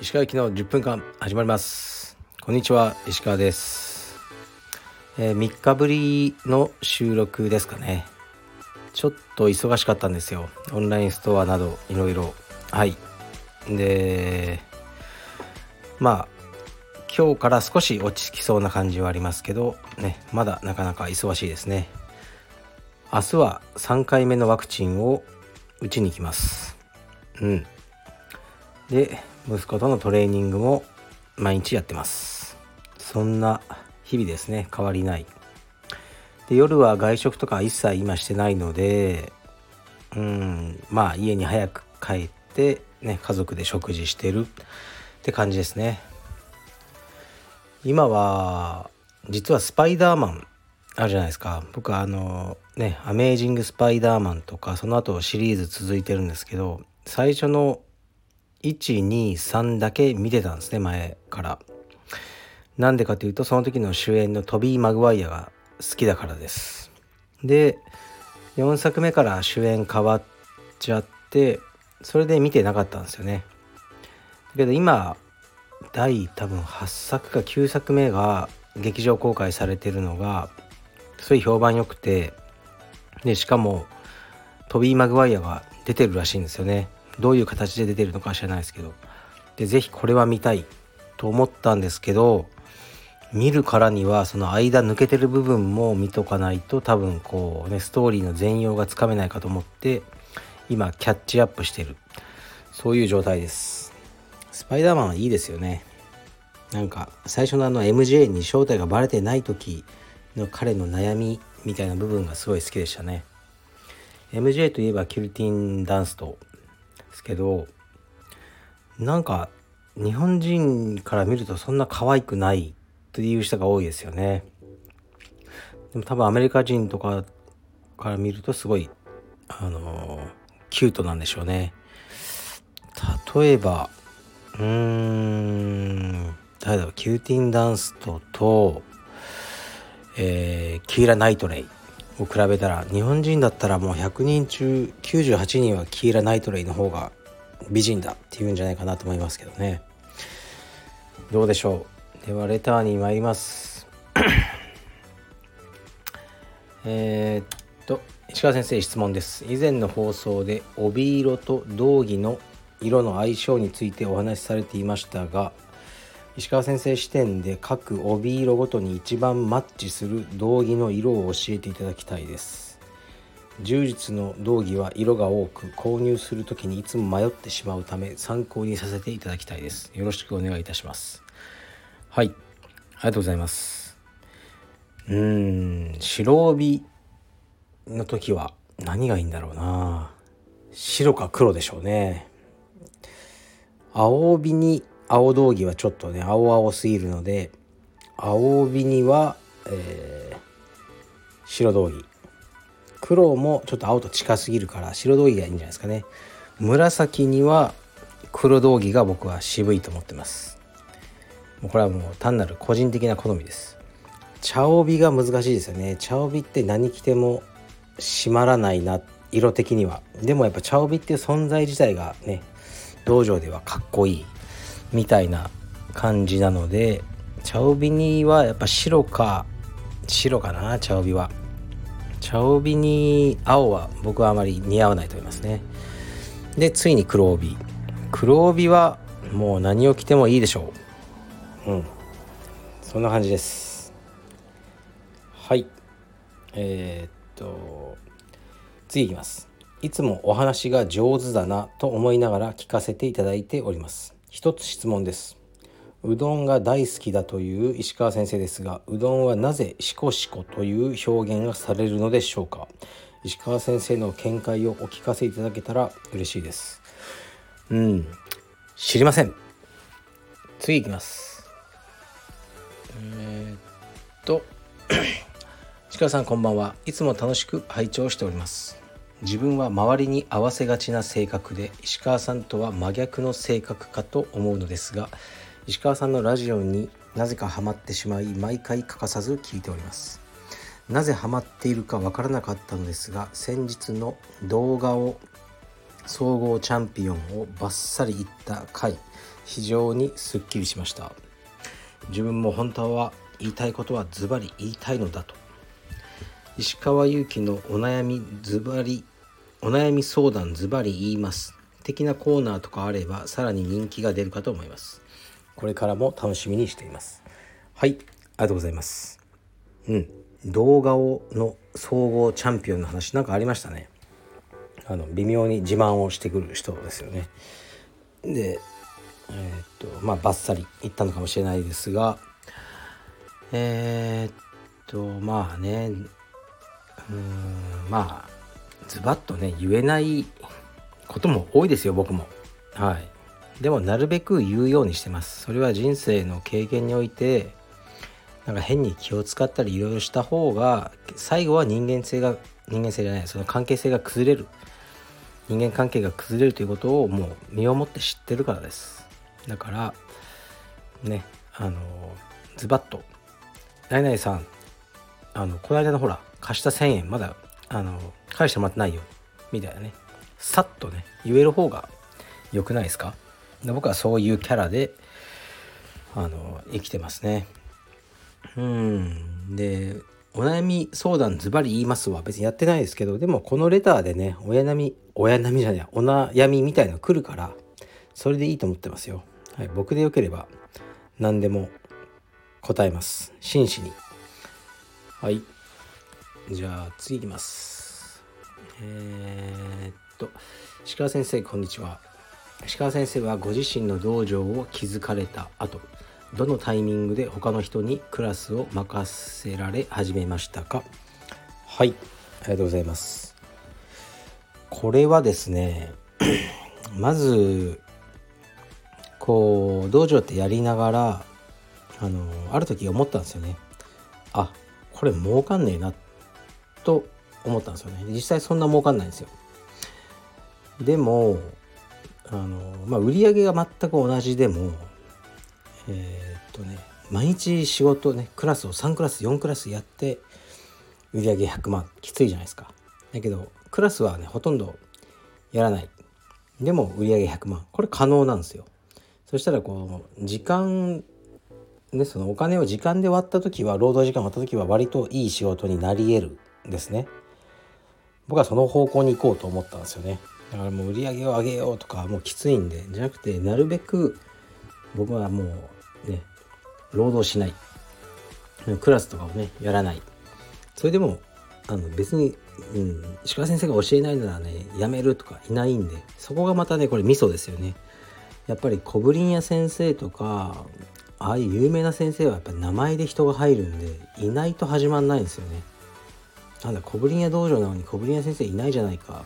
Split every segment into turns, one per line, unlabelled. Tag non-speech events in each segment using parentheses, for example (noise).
石川行きの10分間始まります。こんにちは石川です、えー、3日ぶりの収録ですかね。ちょっと忙しかったんですよ。オンラインストアなどいろいろ。はい。でまあ今日から少し落ち着きそうな感じはありますけどねまだなかなか忙しいですね。明日は3回目のワクチンを打ちに行きます。うん。で息子とのトレーニングも毎日やってます。そんな日々ですね。変わりない。で夜は外食とか一切今してないのでうん。まあ家に早く帰ってね家族で食事してるって感じですね。今は実はスパイダーマンあるじゃないですか。僕はあのねアメージング・スパイダーマンとかその後シリーズ続いてるんですけど最初の123だけ見てたんですね前から。なんでかというとその時の主演のトビー・マグワイアが好きだからです。で4作目から主演変わっちゃってそれで見てなかったんですよね。だけど今第多分8作か9作目が劇場公開されてるのがすごい評判良くてでしかもトビー・マグワイアが出てるらしいんですよね。どういう形で出てるのか知らないですけど。で是非これは見たいと思ったんですけど見るからにはその間抜けてる部分も見とかないと多分こうねストーリーの全容がつかめないかと思って今キャッチアップしてる。そういう状態です。スパイダーマンはいいですよね。なんか最初のあの MJ に正体がバレてない時の彼の悩みみたいな部分がすごい好きでしたね。MJ といえばキルティン・ダンストですけどなんか日本人から見るとそんな可愛くないという人が多いですよね。でも多分アメリカ人とかから見るとすごいあのキュートなんでしょうね。例えばうーん誰だろうキルスティン・ダンストと、えー、キーラ・ナイトレイを比べたら日本人だったらもう100人中98人はキーラ・ナイトレイの方が美人だっていうんじゃないかなと思いますけどね。どうでしょう。ではレターに参ります。(coughs) え、っと石川先生質問です。以前の放送で帯色と道着の色の相性についてお話しされていましたが石川先生視点で各帯色ごとに一番マッチする道着の色を教えていただきたいです。柔術の道着は色が多く購入する時にいつも迷ってしまうため参考にさせていただきたいです。よろしくお願いいたします。はい。ありがとうございます。うーん。白帯の時は何がいいんだろうな。白か黒でしょうね。青帯に青道着はちょっとね青々すぎるので青帯には、えー、白道着。黒もちょっと青と近すぎるから白道着がいいんじゃないですかね。紫には黒道着が僕は渋いと思ってます。もうこれはもう単なる個人的な好みです。茶帯が難しいですよね。茶帯って何着ても締まらないな色的には。でもやっぱ茶帯っていう存在自体がね道場ではかっこいい。みたいな感じなので茶帯にはやっぱ白か白かな茶帯は。茶帯に青は僕はあまり似合わないと思いますね。でついに黒帯。黒帯はもう何を着てもいいでしょう。うん。そんな感じです。はい。えー、っと次いきます。いつもお話が上手だなと思いながら聞かせていただいております。一つ質問です。うどんが大好きだという石川先生ですがうどんはなぜシコシコという表現がされるのでしょうか？石川先生の見解をお聞かせいただけたら嬉しいです。うん知りません。次いきます。えー、っと (clears throat) 石川さんこんばんは。いつも楽しく拝聴しております。自分は周りに合わせがちな性格で石川さんとは真逆の性格かと思うのですが石川さんのラジオになぜかハマってしまい毎回欠かさず聞いております。なぜハマっているかわからなかったのですが先日の動画を総合チャンピオンをバッサリいった回非常にすっきりしました。自分も本当は言いたいことはズバリ言いたいのだと。石川祐希のお悩みズバリお悩み相談ズバリ言います。的なコーナーとかあればさらに人気が出るかと思います。これからも楽しみにしています。はいありがとうございます。うん動画をの総合チャンピオンの話なんかありましたね。あの微妙に自慢をしてくる人ですよね。でえー、っとまあバッサリいったのかもしれないですがえー、っとまあねうんまあズバッとね言えないことも多いですよ僕も。はい。でもなるべく言うようにしてます。それは人生の経験においてなんか変に気を使ったりいろいろした方が最後は人間性が人間性じゃないその関係性が崩れる。人間関係が崩れるということをもう身をもって知ってるからです。だからねあのズバッと「何々さんあのこの間のほら貸した1,000円まだあの返してもらってないよ」みたいなね。さっとね言える方が良くないですか？で僕はそういうキャラであの生きてますね。うん。でお悩み相談ズバリ言いますは別にやってないですけどでもこのレターでね親悩み親悩みじゃないお悩みみたいの来るからそれでいいと思ってますよ。はい、僕でよければ何でも答えます。真摯に。はい。じゃあ次いきます。えー、っと石川先生こんにちは。石川先生はご自身の道場を築かれた後どのタイミングで他の人にクラスを任せられ始めましたか？はい。ありがとうございます。これはですね (clears throat) まずこう道場ってやりながらあのある時思ったんですよね。あこれ儲かんねえなと思ったんですよね。実際そんな儲かんないんですよ。でもあの、まあ、売り上げが全く同じでもえー、っとね毎日仕事ねクラスを3クラス4クラスやって売り上げ100万きついじゃないですか。だけどクラスはねほとんどやらない。でも売り上げ100万。これ可能なんですよ。そしたらこう時間ねそのお金を時間で割った時は労働時間割った時は割といい仕事になり得るんですね。僕はその方向に行こうと思ったんですよね。だからもう売り上げを上げようとかもうきついんでじゃなくてなるべく僕はもうね労働しない。クラスとかをねやらない。それでもあの別に、うん、石川先生が教えないならねやめるとかいないんでそこがまたねこれミソですよね。やっぱり小ぶりんや先生とかああいう有名な先生はやっぱり名前で人が入るんでいないと始まんないんですよね。なんだ小ぶりん道場なのに小ぶりん先生いないじゃないか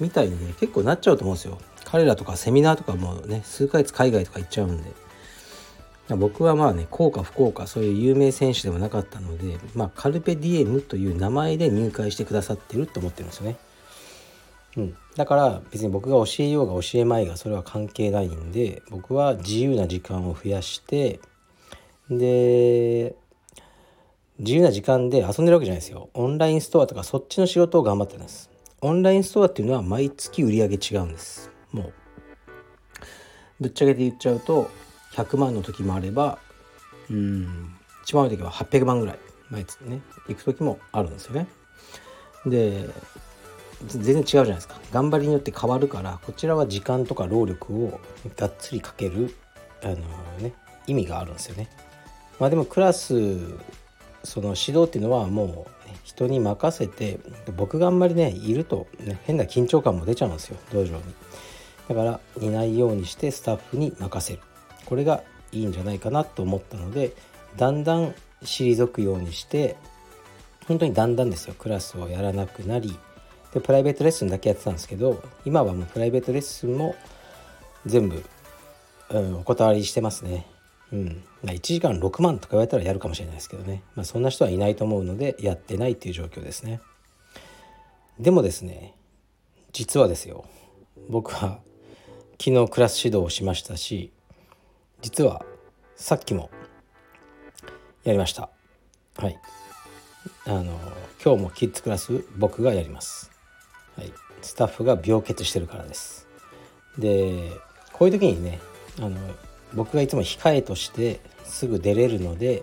みたいにね結構なっちゃうと思うんですよ。彼らとかセミナーとかもね数ヶ月海外とか行っちゃうんで。僕はまあね効果不効果そういう有名選手でもなかったので、まあ、カルペディエムという名前で入会してくださってると思ってるんですよね。うん、だから別に僕が教えようが教えまいがそれは関係ないんで僕は自由な時間を増やしてで自由な時間で遊んでるわけじゃないですよ。オンラインストアとかそっちの仕事を頑張ってるんです。オンラインストアっていうのは毎月売り上げ違うんです。もうぶっちゃけて言っちゃうと100万の時もあればうん一番多い時は800万ぐらい毎月ね行く時もあるんですよね。で全然違うじゃないですか。頑張りによって変わるからこちらは時間とか労力をがっつりかけるあのね意味があるんですよね。まあでもクラスその指導っていうのはもう、人に任せて僕があんまりねいると、ね、変な緊張感も出ちゃうんですよ道場に。だからいないようにしてスタッフに任せるこれがいいんじゃないかなと思ったのでだんだん退くようにして本当にだんだんですよクラスをやらなくなりでプライベートレッスンだけやってたんですけど今はもうプライベートレッスンも全部、うん、お断りしてますね。うん、1時間6万とか言われたらやるかもしれないですけどね、まあ、そんな人はいないと思うのでやってないっていう状況ですね。でもですね実はですよ僕は昨日クラス指導をしましたし実はさっきもやりました。はい。あの今日もキッズクラス僕がやります、はい、スタッフが病欠してるからですでこういう時にねあの僕がいつも控えとしてすぐ出れるので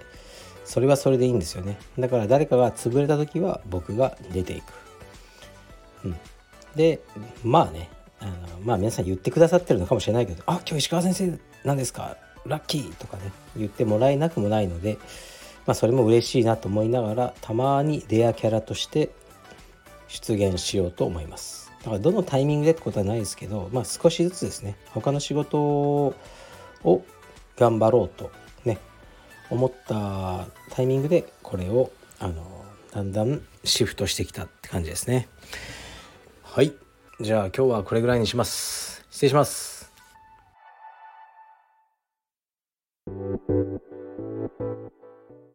それはそれでいいんですよね。だから誰かが潰れた時は僕が出ていく、うん、でまあねあのまあ皆さん言ってくださってるのかもしれないけど「あ今日石川先生なんですか？ラッキー!」とかね言ってもらえなくもないので、まあ、それも嬉しいなと思いながらたまにレアキャラとして出現しようと思います。だからどのタイミングでってことはないですけど、まあ、少しずつですね。他の仕事をを頑張ろうとね思ったタイミングでこれをあのだんだんシフトしてきたって感じですね。はい。じゃあ今日はこれぐらいにします。失礼します。